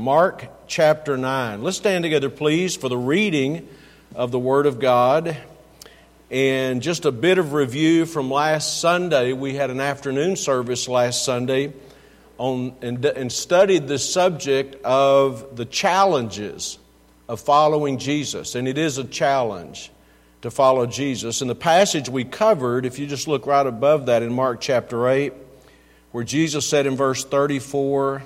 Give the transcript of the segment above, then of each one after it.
Mark chapter 9. Let's stand together, please, for the reading of the Word of God. And just a bit of review from last Sunday. We had an afternoon service last Sunday on, and, and studied the subject of the challenges of following Jesus. And it is a challenge to follow Jesus. And the passage we covered, if you just look right above that in Mark chapter 8, where Jesus said in verse 34,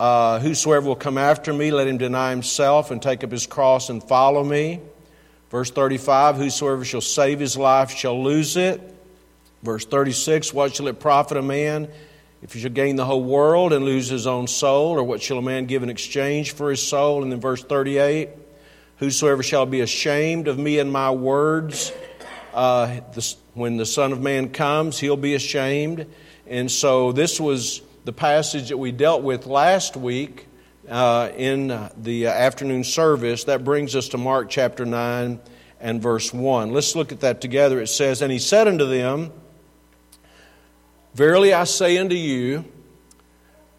uh, Whosoever will come after me, let him deny himself and take up his cross and follow me. Verse 35 Whosoever shall save his life shall lose it. Verse 36 What shall it profit a man if he shall gain the whole world and lose his own soul? Or what shall a man give in exchange for his soul? And then verse 38 Whosoever shall be ashamed of me and my words, uh, the, when the Son of Man comes, he'll be ashamed. And so this was the passage that we dealt with last week uh, in the afternoon service. That brings us to Mark chapter 9 and verse 1. Let's look at that together. It says, And he said unto them, Verily I say unto you,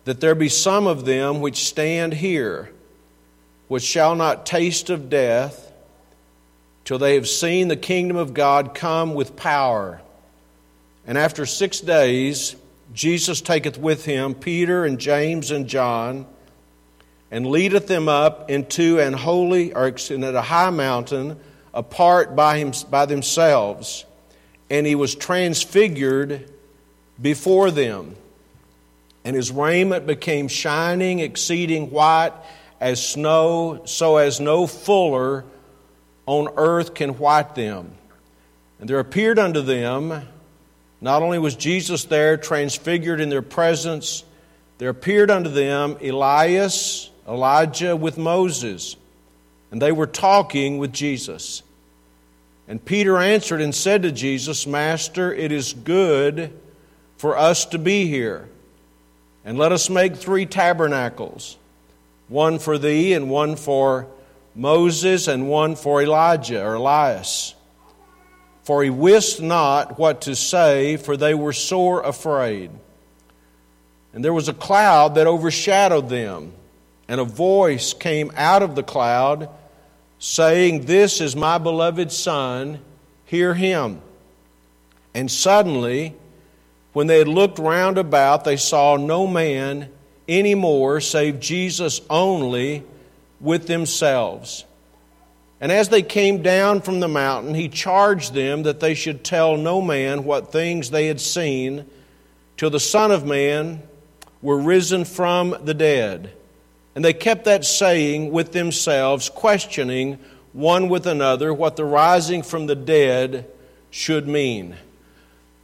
that there be some of them which stand here, which shall not taste of death, till they have seen the kingdom of God come with power. And after six days, Jesus taketh with him Peter and James and John, and leadeth them up into an holy, or at a high mountain, apart by, him, by themselves. And he was transfigured before them. And his raiment became shining, exceeding white as snow, so as no fuller on earth can white them. And there appeared unto them not only was Jesus there, transfigured in their presence, there appeared unto them Elias, Elijah with Moses, and they were talking with Jesus. And Peter answered and said to Jesus, Master, it is good for us to be here. And let us make three tabernacles one for thee, and one for Moses, and one for Elijah or Elias. For he wist not what to say, for they were sore afraid. And there was a cloud that overshadowed them, and a voice came out of the cloud, saying, This is my beloved Son, hear him. And suddenly, when they had looked round about, they saw no man any more save Jesus only with themselves. And as they came down from the mountain, he charged them that they should tell no man what things they had seen till the Son of Man were risen from the dead. And they kept that saying with themselves, questioning one with another what the rising from the dead should mean.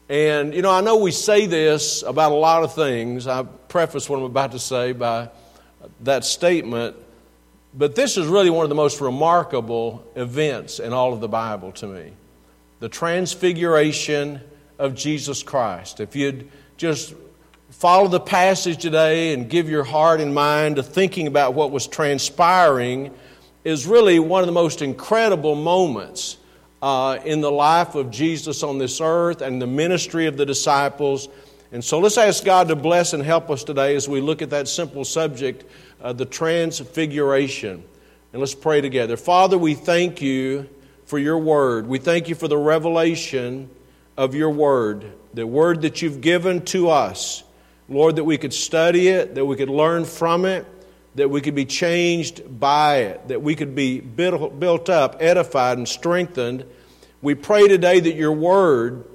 And, you know, I know we say this about a lot of things. I preface what I'm about to say by that statement. But this is really one of the most remarkable events in all of the Bible to me the transfiguration of Jesus Christ. If you'd just follow the passage today and give your heart and mind to thinking about what was transpiring, is really one of the most incredible moments uh, in the life of Jesus on this earth and the ministry of the disciples. And so let's ask God to bless and help us today as we look at that simple subject uh, the transfiguration. And let's pray together. Father, we thank you for your word. We thank you for the revelation of your word, the word that you've given to us. Lord, that we could study it, that we could learn from it, that we could be changed by it, that we could be built up, edified, and strengthened. We pray today that your word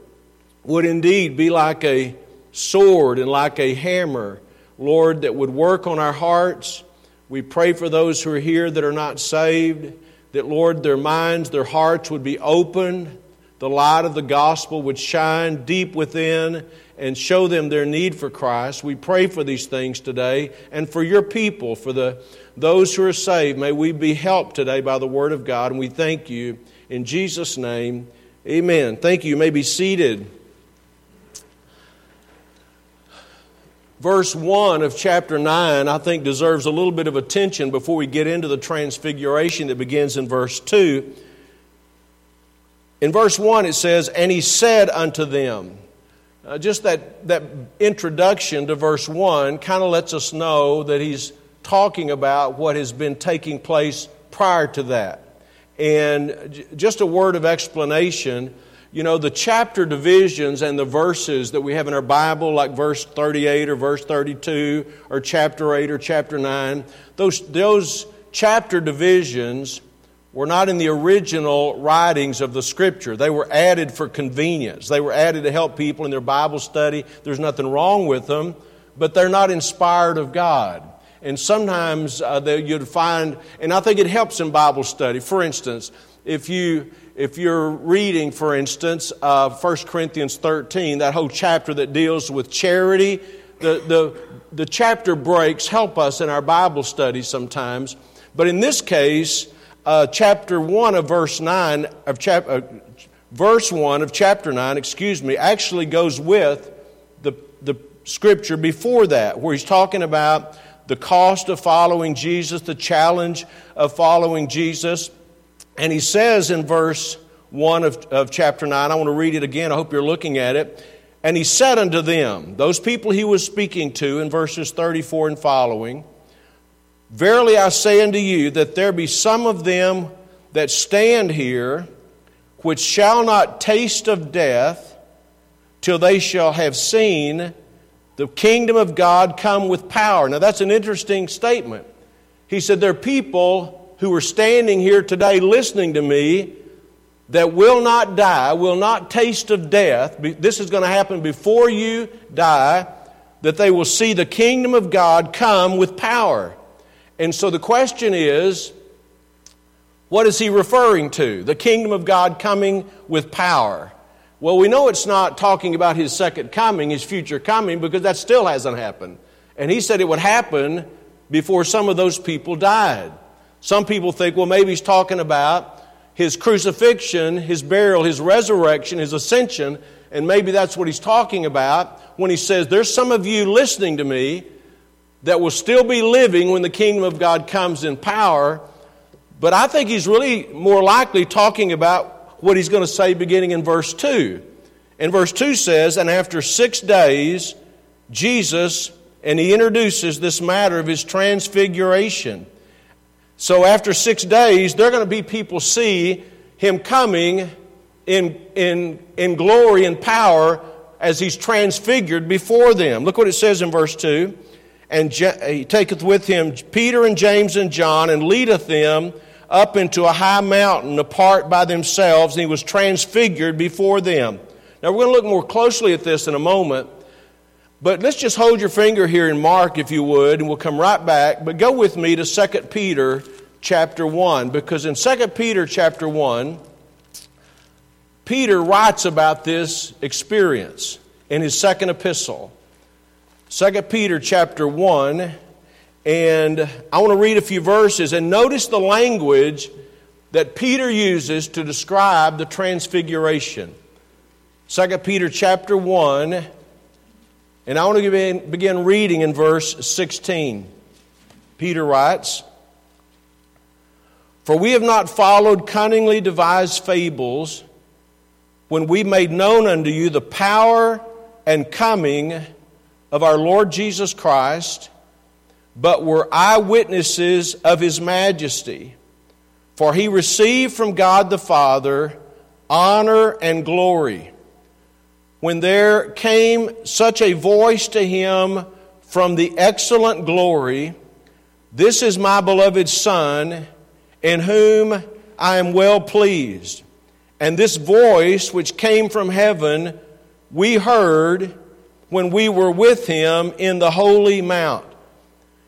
would indeed be like a sword and like a hammer Lord, that would work on our hearts. We pray for those who are here that are not saved, that, Lord, their minds, their hearts would be open, the light of the gospel would shine deep within and show them their need for Christ. We pray for these things today and for your people, for the, those who are saved. May we be helped today by the Word of God, and we thank you. In Jesus' name, amen. Thank you. You may be seated. Verse 1 of chapter 9, I think, deserves a little bit of attention before we get into the transfiguration that begins in verse 2. In verse 1, it says, And he said unto them, uh, just that, that introduction to verse 1 kind of lets us know that he's talking about what has been taking place prior to that. And just a word of explanation you know, the chapter divisions and the verses that we have in our Bible, like verse 38 or verse 32 or chapter 8 or chapter 9, those, those chapter divisions were not in the original writings of the Scripture. They were added for convenience. They were added to help people in their Bible study. There's nothing wrong with them, but they're not inspired of God. And sometimes uh, you'd find, and I think it helps in Bible study. For instance, if you if you're reading, for instance, uh, 1 Corinthians 13, that whole chapter that deals with charity, the, the, the chapter breaks help us in our Bible study sometimes. But in this case, uh, chapter 1 of verse 9, of chap, uh, verse 1 of chapter 9, excuse me, actually goes with the, the scripture before that, where he's talking about the cost of following Jesus, the challenge of following Jesus. And he says in verse 1 of, of chapter 9, I want to read it again. I hope you're looking at it. And he said unto them, those people he was speaking to in verses 34 and following, Verily I say unto you that there be some of them that stand here which shall not taste of death till they shall have seen the kingdom of God come with power. Now that's an interesting statement. He said, There are people who are standing here today listening to me that will not die, will not taste of death. This is going to happen before you die, that they will see the kingdom of God come with power. And so the question is, what is he referring to? The kingdom of God coming with power. Well, we know it's not talking about his second coming, his future coming, because that still hasn't happened. And he said it would happen before some of those people died. Some people think, well, maybe he's talking about his crucifixion, his burial, his resurrection, his ascension, and maybe that's what he's talking about when he says, There's some of you listening to me that will still be living when the kingdom of God comes in power. But I think he's really more likely talking about what he's going to say beginning in verse 2. And verse 2 says, And after six days, Jesus, and he introduces this matter of his transfiguration. So after six days, they're going to be people see him coming in, in, in glory and power as he's transfigured before them. Look what it says in verse 2. And he taketh with him Peter and James and John and leadeth them up into a high mountain apart by themselves, and he was transfigured before them. Now, we're going to look more closely at this in a moment. But let's just hold your finger here in Mark, if you would, and we'll come right back. But go with me to 2 Peter chapter 1, because in 2 Peter chapter 1, Peter writes about this experience in his second epistle. 2 Peter chapter 1, and I want to read a few verses and notice the language that Peter uses to describe the transfiguration. 2 Peter chapter 1 and I want to begin reading in verse 16. Peter writes, For we have not followed cunningly devised fables when we made known unto you the power and coming of our Lord Jesus Christ, but were eyewitnesses of his majesty. For he received from God the Father honor and glory when there came such a voice to him from the excellent glory This is my beloved Son, in whom I am well pleased. And this voice which came from heaven we heard when we were with him in the holy mount.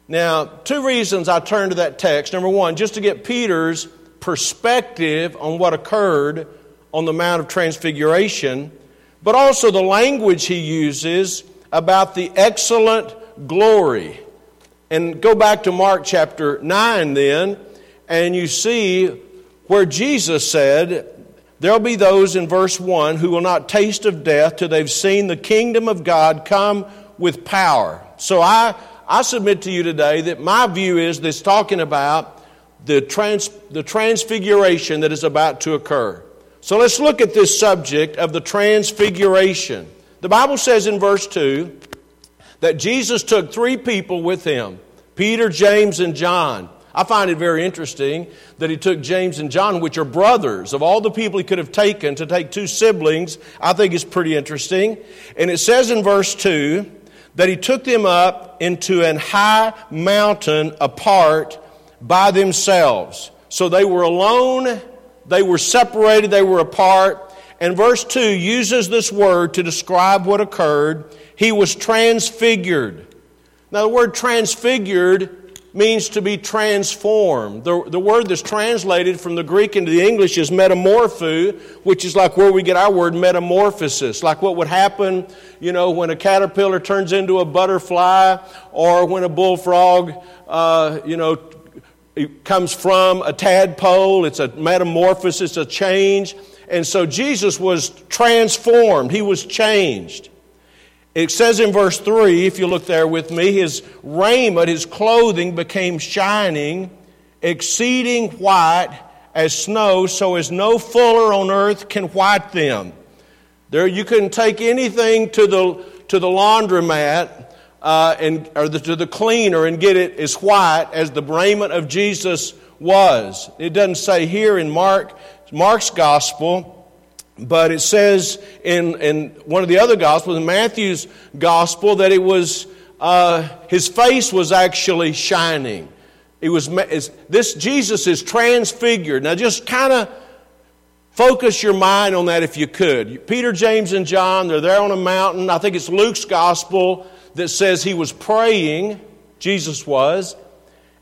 Now, two reasons I turn to that text. Number one, just to get Peter's perspective on what occurred on the Mount of Transfiguration but also the language he uses about the excellent glory. And go back to Mark chapter 9 then, and you see where Jesus said, There'll be those in verse 1 who will not taste of death till they've seen the kingdom of God come with power. So I, I submit to you today that my view is this talking about the, trans, the transfiguration that is about to occur. So let's look at this subject of the transfiguration. The Bible says in verse 2 that Jesus took three people with him Peter, James, and John. I find it very interesting that he took James and John, which are brothers. Of all the people he could have taken to take two siblings, I think it's pretty interesting. And it says in verse 2 that he took them up into an high mountain apart by themselves. So they were alone, they were separated, they were apart. And verse 2 uses this word to describe what occurred. He was transfigured. Now, the word transfigured means to be transformed. The, the word that's translated from the Greek into the English is metamorpho, which is like where we get our word metamorphosis, like what would happen, you know, when a caterpillar turns into a butterfly or when a bullfrog, uh, you know, it comes from a tadpole. It's a metamorphosis, a change. And so Jesus was transformed. He was changed. It says in verse 3, if you look there with me, his raiment, his clothing became shining, exceeding white as snow, so as no fuller on earth can white them. There, you couldn't take anything to the, to the laundromat uh, and, or the, to the cleaner and get it as white as the raiment of Jesus was. It doesn't say here in Mark, Mark's gospel but it says in, in one of the other Gospels, in Matthew's Gospel, that it was, uh, his face was actually shining. It was, this Jesus is transfigured. Now just kind of focus your mind on that if you could. Peter, James, and John, they're there on a mountain. I think it's Luke's Gospel that says he was praying, Jesus was,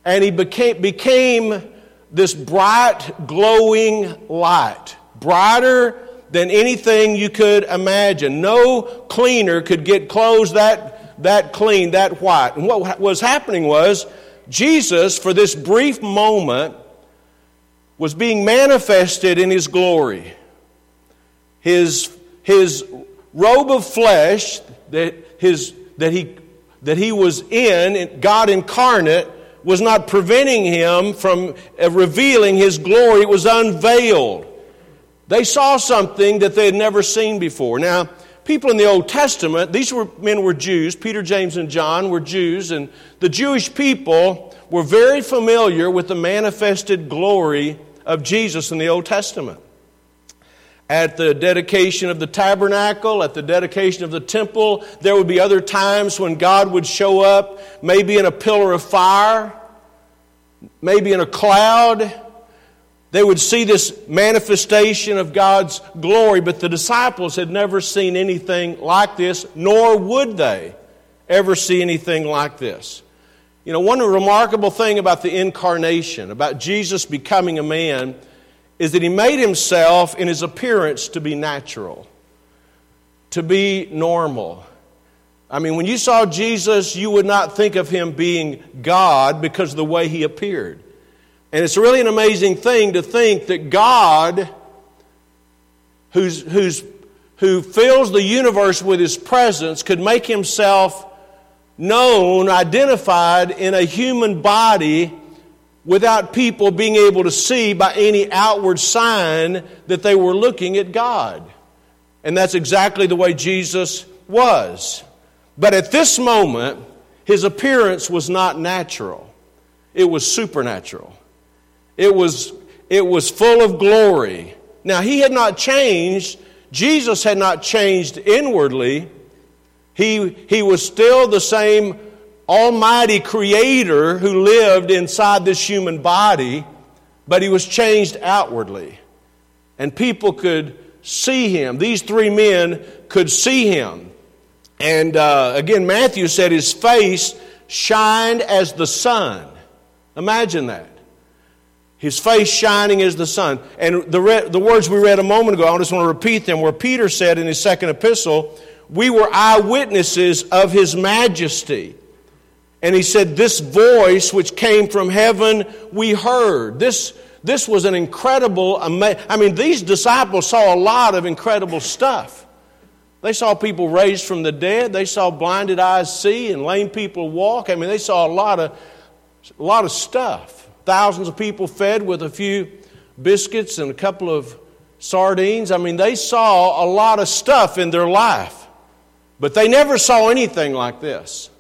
and he became, became this bright, glowing light. Brighter than anything you could imagine. No cleaner could get clothes that, that clean, that white. And what was happening was Jesus, for this brief moment, was being manifested in his glory. His, his robe of flesh that, his, that, he, that he was in, God incarnate, was not preventing him from uh, revealing his glory. It was unveiled. They saw something that they had never seen before. Now, people in the Old Testament, these were, men were Jews. Peter, James, and John were Jews, and the Jewish people were very familiar with the manifested glory of Jesus in the Old Testament. At the dedication of the tabernacle, at the dedication of the temple, there would be other times when God would show up, maybe in a pillar of fire, maybe in a cloud, they would see this manifestation of God's glory, but the disciples had never seen anything like this, nor would they ever see anything like this. You know, one remarkable thing about the incarnation, about Jesus becoming a man, is that he made himself in his appearance to be natural, to be normal. I mean, when you saw Jesus, you would not think of him being God because of the way he appeared. And it's really an amazing thing to think that God, who's, who's, who fills the universe with his presence, could make himself known, identified in a human body without people being able to see by any outward sign that they were looking at God. And that's exactly the way Jesus was. But at this moment, his appearance was not natural, it was supernatural. It was, it was full of glory. Now, he had not changed. Jesus had not changed inwardly. He, he was still the same almighty creator who lived inside this human body, but he was changed outwardly. And people could see him. These three men could see him. And uh, again, Matthew said his face shined as the sun. Imagine that his face shining as the sun. And the, re- the words we read a moment ago, I just want to repeat them, where Peter said in his second epistle, We were eyewitnesses of his majesty. And he said, This voice which came from heaven, we heard. This, this was an incredible, amazing. I mean, these disciples saw a lot of incredible stuff. They saw people raised from the dead. They saw blinded eyes see and lame people walk. I mean, they saw a lot of, a lot of stuff thousands of people fed with a few biscuits and a couple of sardines. I mean, they saw a lot of stuff in their life, but they never saw anything like this.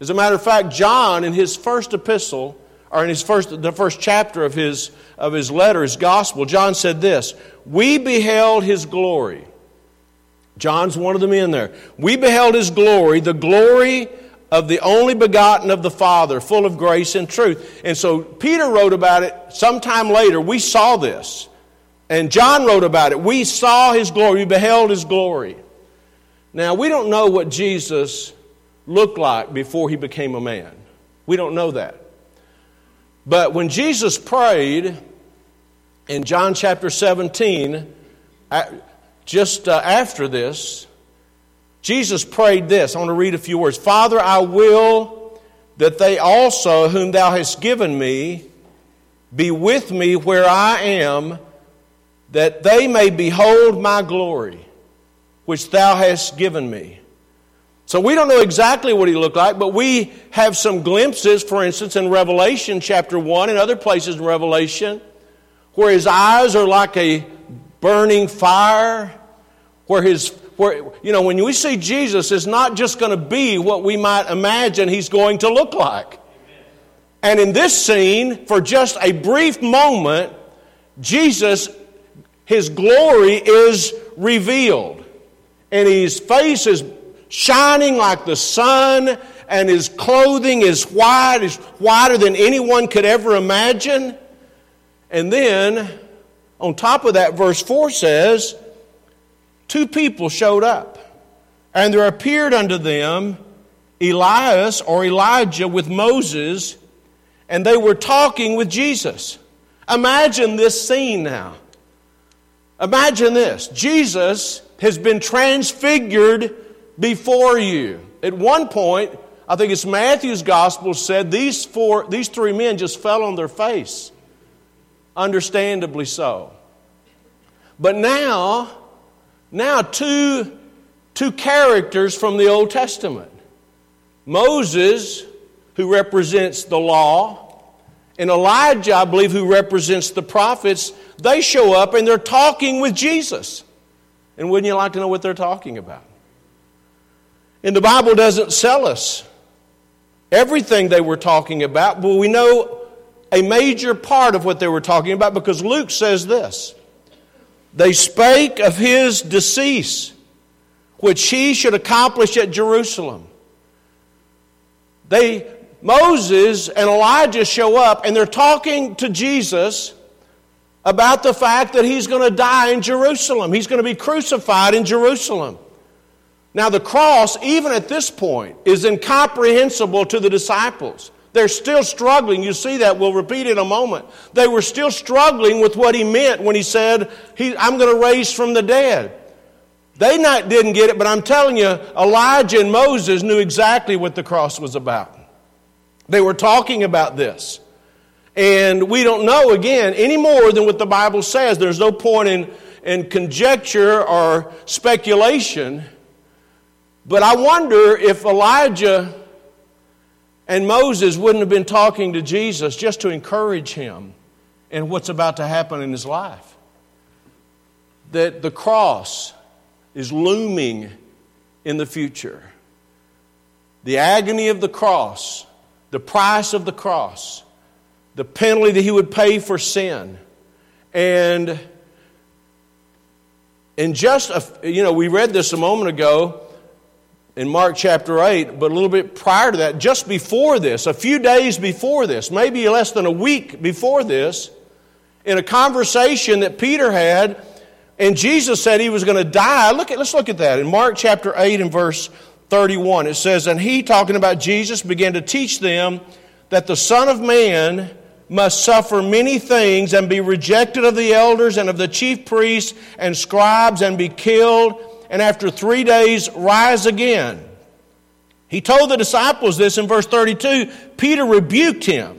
As a matter of fact, John, in his first epistle, or in his first, the first chapter of his, of his letter, his gospel, John said this We beheld his glory. John's one of the men there. We beheld his glory, the glory of the only begotten of the Father, full of grace and truth. And so Peter wrote about it sometime later. We saw this. And John wrote about it. We saw his glory, we beheld his glory. Now, we don't know what Jesus looked like before he became a man. We don't know that. But when Jesus prayed in John chapter 17, just uh, after this, Jesus prayed this. I want to read a few words. Father, I will that they also, whom thou hast given me, be with me where I am, that they may behold my glory, which thou hast given me. So we don't know exactly what he looked like, but we have some glimpses, for instance, in Revelation chapter 1 and other places in Revelation, where his eyes are like a burning fire, where his where you know when we see Jesus it's not just going to be what we might imagine he's going to look like. And in this scene, for just a brief moment, Jesus his glory is revealed. And his face is shining like the sun, and his clothing is white, is whiter than anyone could ever imagine. And then, on top of that, verse 4 says, Two people showed up, and there appeared unto them Elias or Elijah with Moses, and they were talking with Jesus. Imagine this scene now. Imagine this Jesus has been transfigured before you. At one point, I think it's Matthew's gospel said these four, these three men just fell on their face. Understandably so. But now, now two, two characters from the Old Testament. Moses, who represents the law, and Elijah, I believe, who represents the prophets, they show up and they're talking with Jesus. And wouldn't you like to know what they're talking about? And the Bible doesn't sell us everything they were talking about, but we know a major part of what they were talking about because Luke says this. They spake of his decease, which he should accomplish at Jerusalem. They, Moses and Elijah show up and they're talking to Jesus about the fact that he's going to die in Jerusalem. He's going to be crucified in Jerusalem. Now, the cross, even at this point, is incomprehensible to the disciples. They're still struggling. You see that. We'll repeat in a moment. They were still struggling with what he meant when he said, I'm going to raise from the dead. They not, didn't get it, but I'm telling you, Elijah and Moses knew exactly what the cross was about. They were talking about this. And we don't know, again, any more than what the Bible says. There's no point in, in conjecture or speculation. But I wonder if Elijah and Moses wouldn't have been talking to Jesus just to encourage him in what's about to happen in his life. That the cross is looming in the future. The agony of the cross, the price of the cross, the penalty that he would pay for sin. And in just a, you know, we read this a moment ago in Mark chapter 8, but a little bit prior to that, just before this, a few days before this, maybe less than a week before this, in a conversation that Peter had, and Jesus said he was going to die. Look at, let's look at that. In Mark chapter 8 and verse 31, it says, And he, talking about Jesus, began to teach them that the Son of Man must suffer many things and be rejected of the elders and of the chief priests and scribes and be killed and after three days rise again. He told the disciples this in verse 32. Peter rebuked him.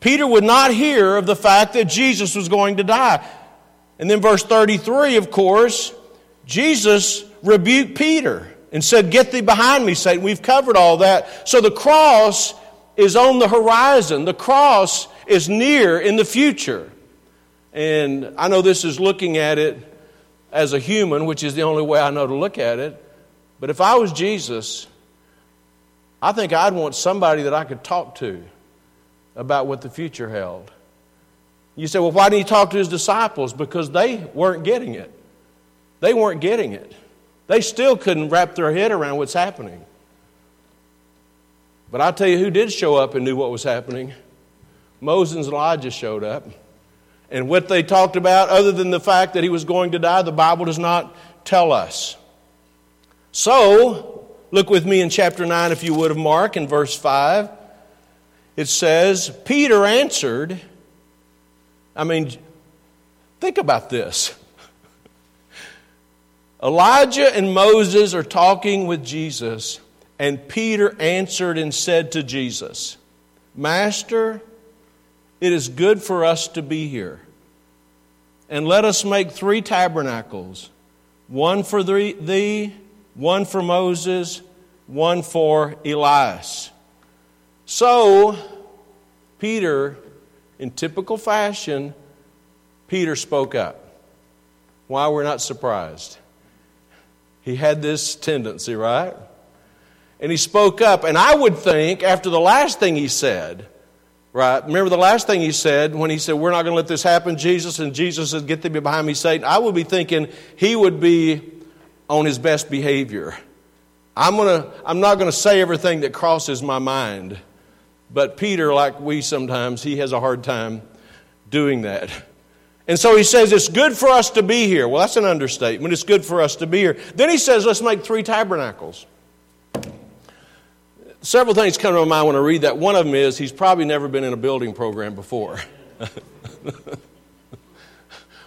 Peter would not hear of the fact that Jesus was going to die. And then, verse 33, of course, Jesus rebuked Peter and said, Get thee behind me, Satan. We've covered all that. So the cross is on the horizon, the cross is near in the future. And I know this is looking at it as a human, which is the only way I know to look at it. But if I was Jesus, I think I'd want somebody that I could talk to about what the future held. You say, well, why didn't he talk to his disciples? Because they weren't getting it. They weren't getting it. They still couldn't wrap their head around what's happening. But I'll tell you who did show up and knew what was happening. Moses and Elijah showed up. And what they talked about, other than the fact that he was going to die, the Bible does not tell us. So, look with me in chapter 9, if you would, of Mark, in verse 5. It says, Peter answered, I mean, think about this. Elijah and Moses are talking with Jesus, and Peter answered and said to Jesus, Master, it is good for us to be here. And let us make three tabernacles one for thee, one for Moses, one for Elias. So, Peter, in typical fashion, Peter spoke up. Why we're not surprised. He had this tendency, right? And he spoke up. And I would think, after the last thing he said, Right? Remember the last thing he said when he said, We're not going to let this happen, Jesus, and Jesus said, Get thee behind me, Satan. I would be thinking he would be on his best behavior. I'm, gonna, I'm not going to say everything that crosses my mind. But Peter, like we sometimes, he has a hard time doing that. And so he says, It's good for us to be here. Well, that's an understatement. It's good for us to be here. Then he says, Let's make three tabernacles. Several things come to my mind when I read that. One of them is he's probably never been in a building program before.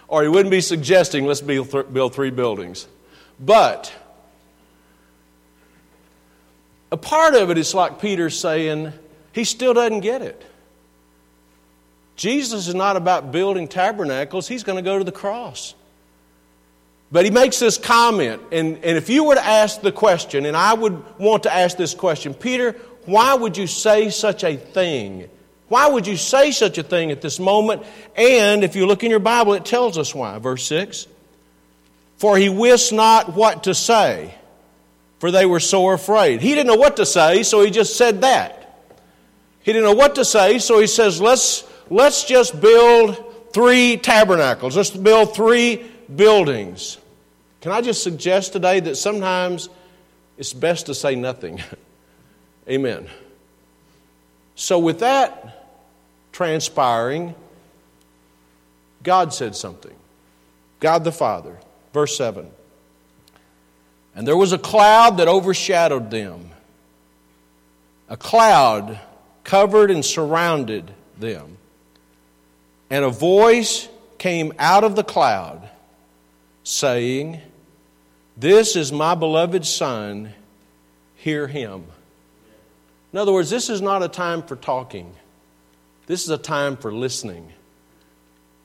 or he wouldn't be suggesting let's build, three buildings. But a part of it is like Peter saying he still doesn't get it. Jesus is not about building tabernacles, he's going to go to the cross. But he makes this comment, and, and if you were to ask the question, and I would want to ask this question, Peter, why would you say such a thing? Why would you say such a thing at this moment? And if you look in your Bible, it tells us why. Verse 6 For he wist not what to say, for they were sore afraid. He didn't know what to say, so he just said that. He didn't know what to say, so he says, Let's, let's just build three tabernacles. Let's build three buildings. Can I just suggest today that sometimes it's best to say nothing? Amen. So, with that transpiring, God said something. God the Father. Verse 7. And there was a cloud that overshadowed them. A cloud covered and surrounded them. And a voice came out of the cloud saying, This is my beloved Son, hear him. In other words, this is not a time for talking, this is a time for listening.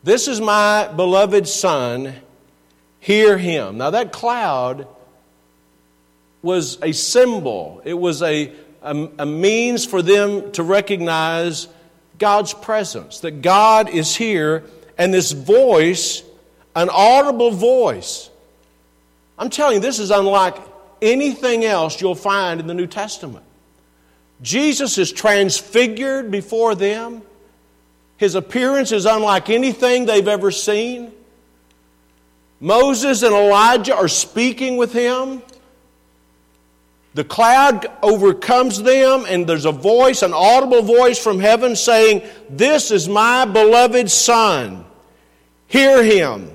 This is my beloved Son, hear him. Now, that cloud was a symbol, it was a, a, a means for them to recognize God's presence, that God is here, and this voice an audible voice. I'm telling you, this is unlike anything else you'll find in the New Testament. Jesus is transfigured before them. His appearance is unlike anything they've ever seen. Moses and Elijah are speaking with him. The cloud overcomes them, and there's a voice, an audible voice from heaven saying, This is my beloved Son. Hear him.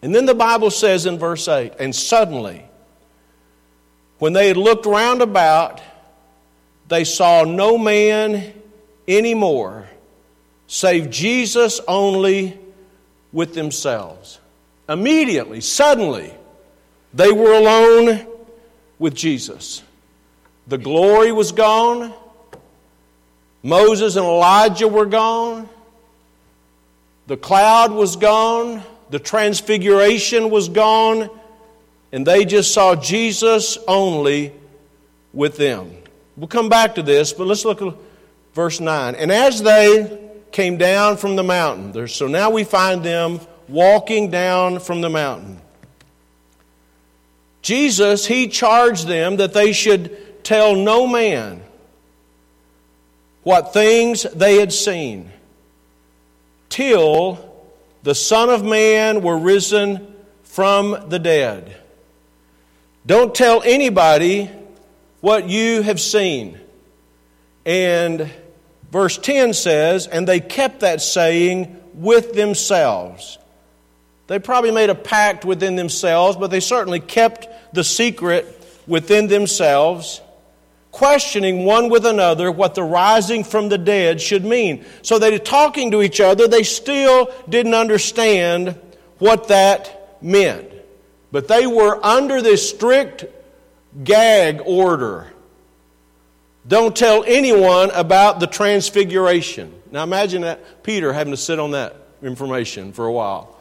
And then the Bible says in verse 8, and suddenly, when they had looked round about, they saw no man anymore save Jesus only with themselves. Immediately, suddenly, they were alone with Jesus. The glory was gone. Moses and Elijah were gone. The cloud was gone. The transfiguration was gone, and they just saw Jesus only with them. We'll come back to this, but let's look at verse 9. And as they came down from the mountain, so now we find them walking down from the mountain. Jesus, he charged them that they should tell no man what things they had seen till the Son of Man were risen from the dead. Don't tell anybody what you have seen. And verse 10 says, And they kept that saying with themselves. They probably made a pact within themselves, but they certainly kept the secret within themselves, questioning one with another what the rising from the dead should mean. So they were talking to each other, they still didn't understand what that meant. But they were under this strict gag order. Don't tell anyone about the transfiguration. Now imagine that Peter having to sit on that information for a while.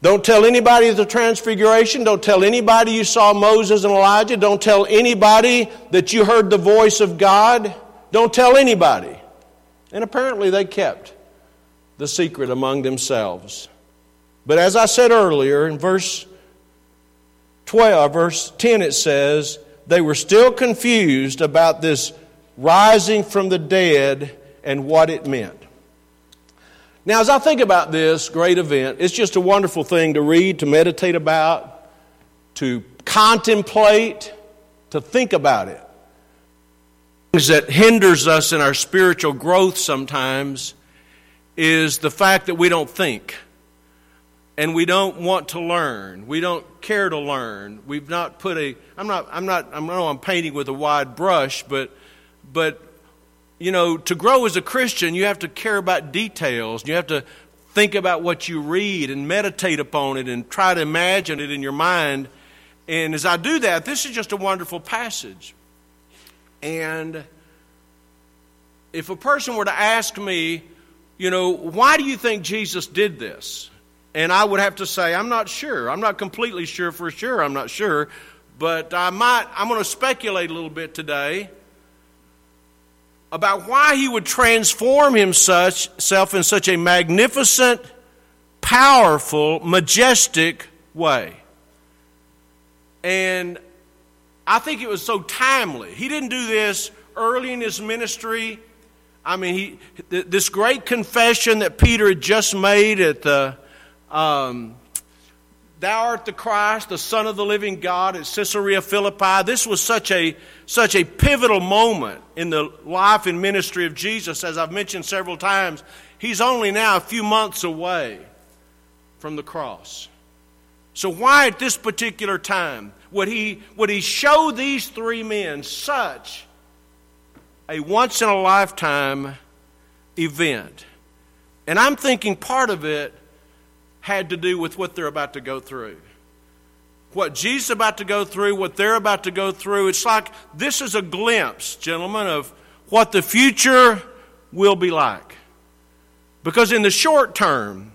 Don't tell anybody the transfiguration. Don't tell anybody you saw Moses and Elijah. Don't tell anybody that you heard the voice of God. Don't tell anybody. And apparently they kept the secret among themselves. But as I said earlier, in verse 12, uh, verse 10, it says, they were still confused about this rising from the dead and what it meant. Now, as I think about this great event, it's just a wonderful thing to read, to meditate about, to contemplate, to think about it. Things that hinders us in our spiritual growth sometimes is the fact that we don't think and we don't want to learn. We don't care to learn. We've not put a I'm not I'm not I know I'm painting with a wide brush, but but you know, to grow as a Christian, you have to care about details. You have to think about what you read and meditate upon it and try to imagine it in your mind. And as I do that, this is just a wonderful passage. And if a person were to ask me, you know, why do you think Jesus did this? And I would have to say, I'm not sure. I'm not completely sure for sure. I'm not sure. But I might, I'm going to speculate a little bit today about why he would transform himself in such a magnificent, powerful, majestic way. And I think it was so timely. He didn't do this early in his ministry. I mean, he, this great confession that Peter had just made at the um, Thou art the Christ, the Son of the living God at Caesarea Philippi. This was such a, such a pivotal moment in the life and ministry of Jesus. As I've mentioned several times, he's only now a few months away from the cross. So, why at this particular time would he, would he show these three men such a once in a lifetime event? And I'm thinking part of it had to do with what they're about to go through. What Jesus is about to go through, what they're about to go through, it's like this is a glimpse, gentlemen, of what the future will be like. Because in the short term,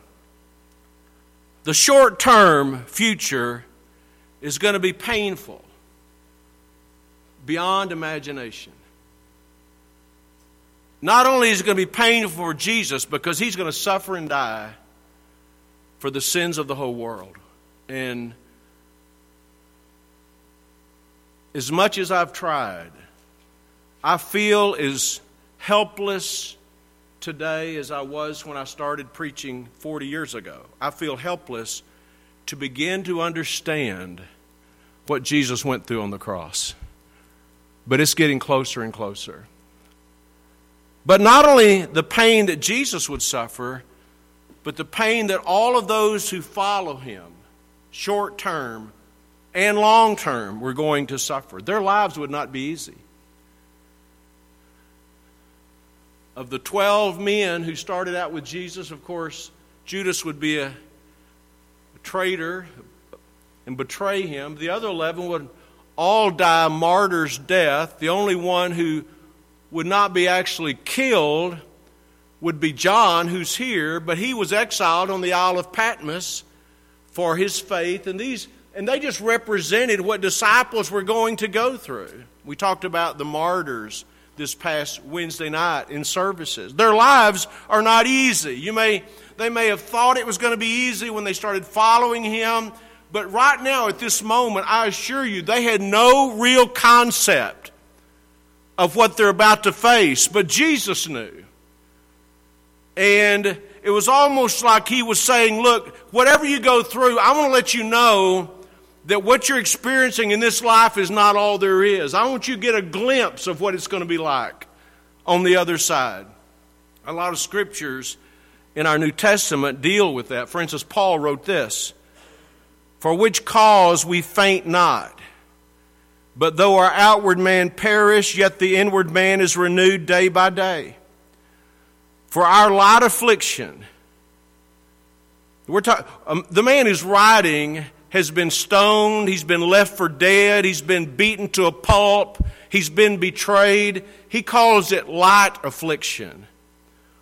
the short term future is going to be painful beyond imagination. Not only is it going to be painful for Jesus because he's going to suffer and die, for the sins of the whole world. And as much as I've tried, I feel as helpless today as I was when I started preaching 40 years ago. I feel helpless to begin to understand what Jesus went through on the cross. But it's getting closer and closer. But not only the pain that Jesus would suffer, but the pain that all of those who follow him, short term and long term, were going to suffer. Their lives would not be easy. Of the 12 men who started out with Jesus, of course, Judas would be a, a traitor and betray him. The other 11 would all die martyr's death. The only one who would not be actually killed would be John, who's here, but he was exiled on the Isle of Patmos for his faith. And these and they just represented what disciples were going to go through. We talked about the martyrs this past Wednesday night in services. Their lives are not easy. You may they may have thought it was going to be easy when they started following him, But right now, at this moment, I assure you, they had no real concept of what they're about to face. But Jesus knew. And it was almost like he was saying, Look, whatever you go through, I want to let you know that what you're experiencing in this life is not all there is. I want you to get a glimpse of what it's going to be like on the other side. A lot of scriptures in our New Testament deal with that. For instance, Paul wrote this For which cause we faint not. But though our outward man perish, yet the inward man is renewed day by day. For our light affliction, we're talking, um, the man who's writing has been stoned, he's been left for dead, he's been beaten to a pulp, he's been betrayed. He calls it light affliction.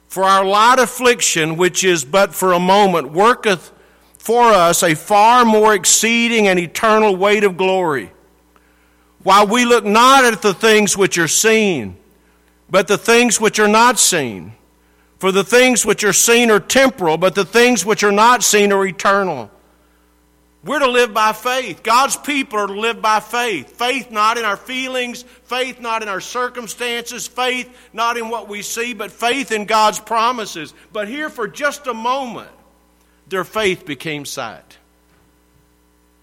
For our light affliction, which is but for a moment, worketh for us a far more exceeding and eternal weight of glory. While we look not at the things which are seen, but the things which are not seen. For the things which are seen are temporal, but the things which are not seen are eternal. We're to live by faith. God's people are to live by faith. Faith not in our feelings, faith not in our circumstances, faith not in what we see, but faith in God's promises. But here, for just a moment, their faith became sight.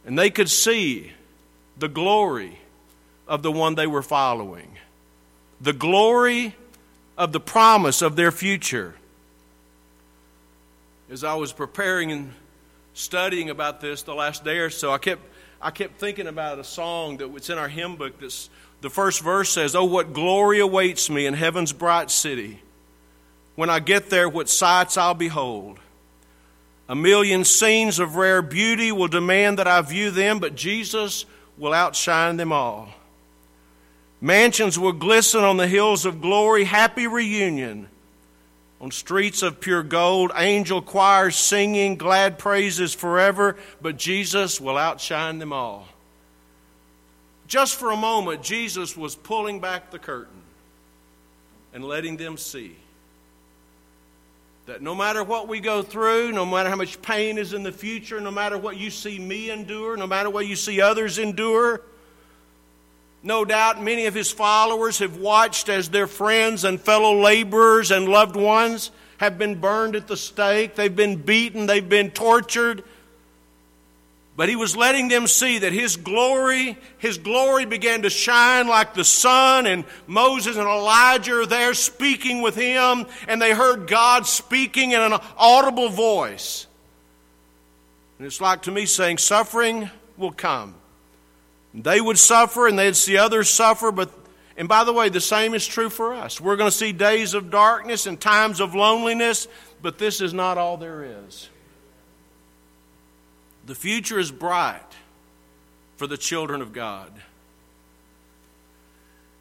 And they could see the glory of the one they were following, the glory of the promise of their future. As I was preparing and studying about this the last day or so, I kept, I kept thinking about a song that was in our hymn book. That's, the first verse says, Oh, what glory awaits me in heaven's bright city. When I get there, what sights I'll behold. A million scenes of rare beauty will demand that I view them, but Jesus will outshine them all. Mansions will glisten on the hills of glory, happy reunion on streets of pure gold, angel choirs singing glad praises forever, but Jesus will outshine them all. Just for a moment, Jesus was pulling back the curtain and letting them see that no matter what we go through, no matter how much pain is in the future, no matter what you see me endure, no matter what you see others endure, no doubt many of his followers have watched as their friends and fellow laborers and loved ones have been burned at the stake, they've been beaten, they've been tortured. But he was letting them see that his glory, his glory began to shine like the sun, and Moses and Elijah are there speaking with him, and they heard God speaking in an audible voice. And it's like to me saying, Suffering will come. They would suffer and they'd see others suffer, but and by the way, the same is true for us. We're going to see days of darkness and times of loneliness, but this is not all there is. The future is bright for the children of God.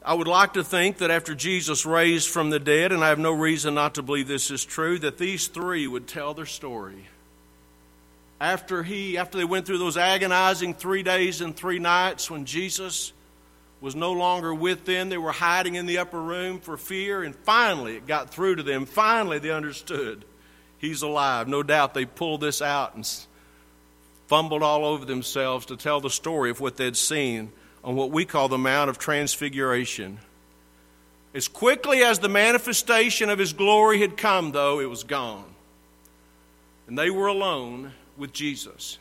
I would like to think that after Jesus raised from the dead, and I have no reason not to believe this is true, that these three would tell their story after he after they went through those agonizing 3 days and 3 nights when Jesus was no longer with them they were hiding in the upper room for fear and finally it got through to them. Finally they understood he's alive. No doubt they pulled this out and fumbled all over themselves to tell the story of what they'd seen on what we call the mount of transfiguration. As quickly as the manifestation of his glory had come though it was gone. And they were alone with Jesus.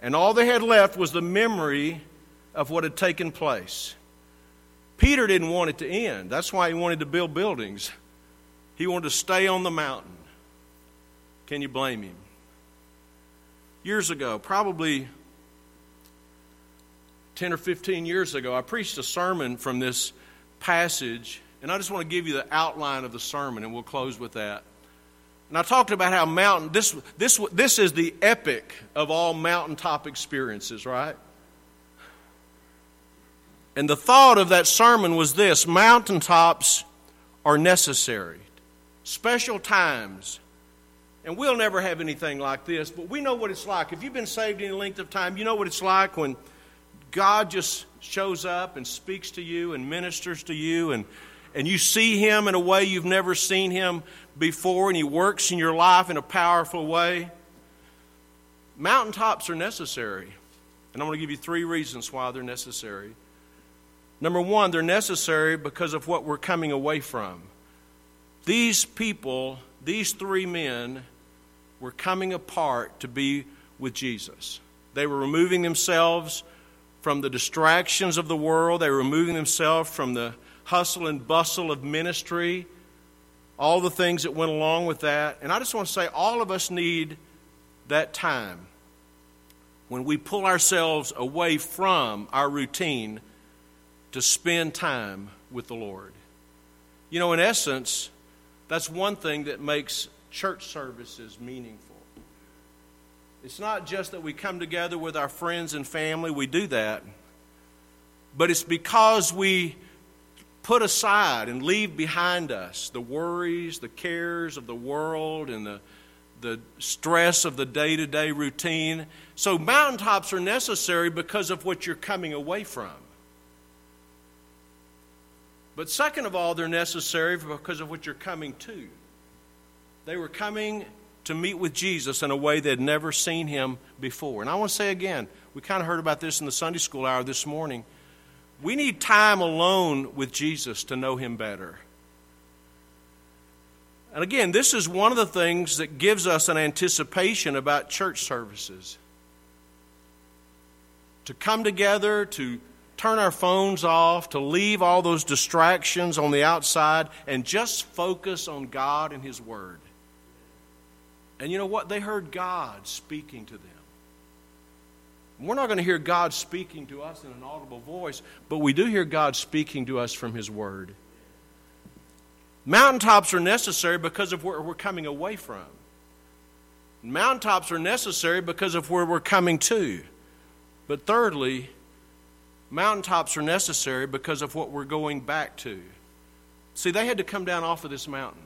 And all they had left was the memory of what had taken place. Peter didn't want it to end. That's why he wanted to build buildings. He wanted to stay on the mountain. Can you blame him? Years ago, probably 10 or 15 years ago, I preached a sermon from this passage, and I just want to give you the outline of the sermon, and we'll close with that. And I talked about how mountain, this, this, this is the epic of all mountaintop experiences, right? And the thought of that sermon was this mountaintops are necessary, special times. And we'll never have anything like this, but we know what it's like. If you've been saved any length of time, you know what it's like when God just shows up and speaks to you and ministers to you and and you see Him in a way you've never seen Him before, and He works in your life in a powerful way. Mountaintops are necessary. And I'm going to give you three reasons why they're necessary. Number one, they're necessary because of what we're coming away from. These people, these three men, were coming apart to be with Jesus. They were removing themselves from the distractions of the world, they were removing themselves from the hustle and bustle of ministry, all the things that went along with that. And I just want to say, all of us need that time when we pull ourselves away from our routine to spend time with the Lord. You know, in essence, that's one thing that makes church services meaningful. It's not just that we come together with our friends and family, we do that, but it's because we put aside and leave behind us the worries, the cares of the world, and the, the stress of the day to day routine. So, mountaintops are necessary because of what you're coming away from. But, second of all, they're necessary because of what you're coming to. They were coming to meet with Jesus in a way they'd never seen him before. And I want to say again, we kind of heard about this in the Sunday school hour this morning. We need time alone with Jesus to know him better. And again, this is one of the things that gives us an anticipation about church services. To come together, to turn our phones off, to leave all those distractions on the outside, and just focus on God and His Word. And you know what? They heard God speaking to them. We're not going to hear God speaking to us in an audible voice, but we do hear God speaking to us from His Word. Mountaintops are necessary because of where we're coming away from. Mountaintops are necessary because of where we're coming to. But thirdly, mountaintops are necessary because of what we're going back to. See, they had to come down off of this mountain.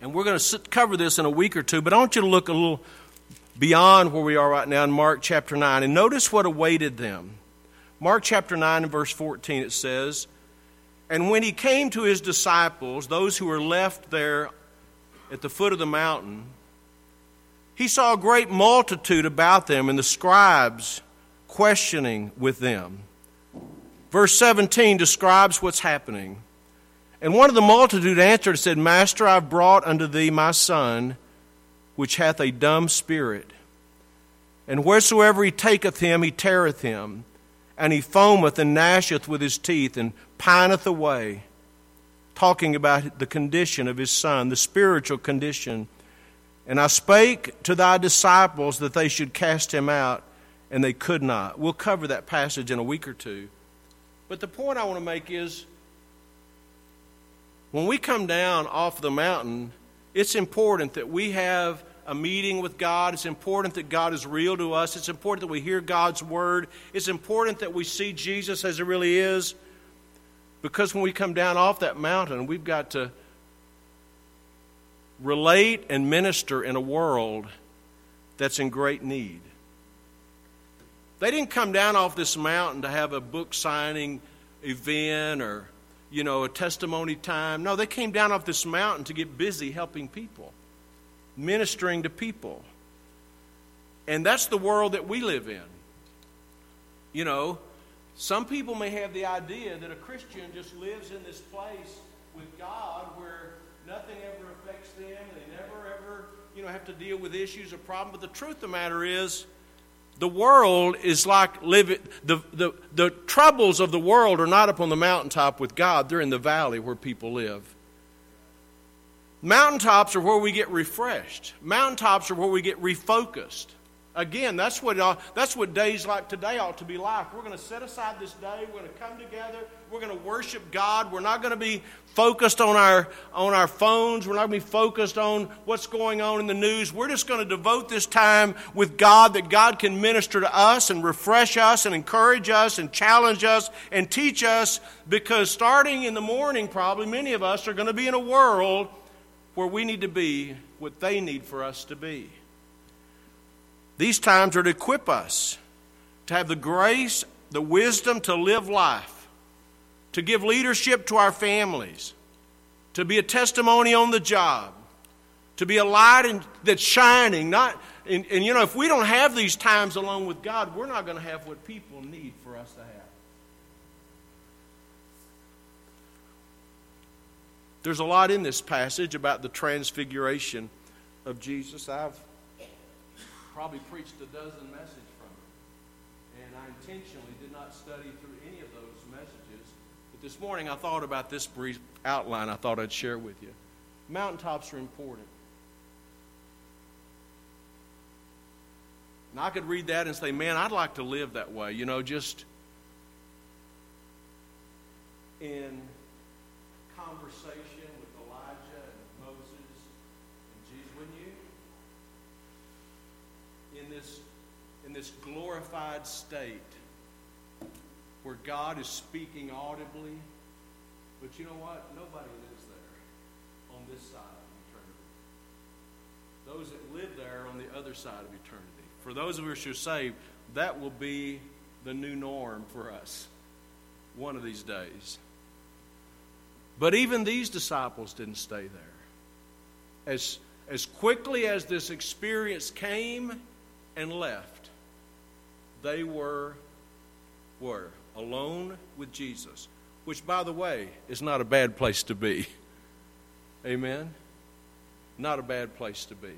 And we're going to cover this in a week or two, but I want you to look a little beyond where we are right now in Mark chapter 9 and notice what awaited them. Mark chapter 9 and verse 14 it says, And when he came to his disciples, those who were left there at the foot of the mountain, he saw a great multitude about them and the scribes questioning with them. Verse 17 describes what's happening. And one of the multitude answered and said, Master, I've brought unto thee my son, which hath a dumb spirit. And wheresoever he taketh him, he teareth him, and he foameth and gnasheth with his teeth, and pineth away. Talking about the condition of his son, the spiritual condition. And I spake to thy disciples that they should cast him out, and they could not. We'll cover that passage in a week or two. But the point I want to make is when we come down off the mountain, it's important that we have a meeting with God. It's important that God is real to us. It's important that we hear God's word. It's important that we see Jesus as he really is. Because when we come down off that mountain, we've got to relate and minister in a world that's in great need. They didn't come down off this mountain to have a book signing event or you know, a testimony time. No, they came down off this mountain to get busy helping people, ministering to people. And that's the world that we live in. You know, some people may have the idea that a Christian just lives in this place with God where nothing ever affects them, they never ever, you know, have to deal with issues or problems. But the truth of the matter is, the world is like living, the, the, the troubles of the world are not up on the mountaintop with God, they're in the valley where people live. Mountaintops are where we get refreshed, mountaintops are where we get refocused. Again, that's what, uh, that's what days like today ought to be like. We're going to set aside this day. We're going to come together. We're going to worship God. We're not going to be focused on our, on our phones. We're not going to be focused on what's going on in the news. We're just going to devote this time with God that God can minister to us and refresh us and encourage us and challenge us and teach us because starting in the morning, probably many of us are going to be in a world where we need to be what they need for us to be. These times are to equip us to have the grace, the wisdom to live life, to give leadership to our families, to be a testimony on the job, to be a light in, that's shining, not And, and you know, if we don't have these times alone with God, we're not going to have what people need for us to have. There's a lot in this passage about the transfiguration of Jesus. I've probably preached a dozen messages from it. And I intentionally did not study through any of those messages. But this morning I thought about this brief outline I thought I'd share with you. Mountaintops are important. And I could read that and say, man, I'd like to live that way. You know, just in conversation with Elijah and Moses and Jesus, wouldn't you? In this, in this glorified state where God is speaking audibly, but you know what? Nobody lives there on this side of eternity. Those that live there on the other side of eternity. For those of us who are saved, that will be the new norm for us one of these days. But even these disciples didn't stay there. As, as quickly as this experience came and left, they were, were alone with Jesus, which, by the way, is not a bad place to be. Amen? Not a bad place to be.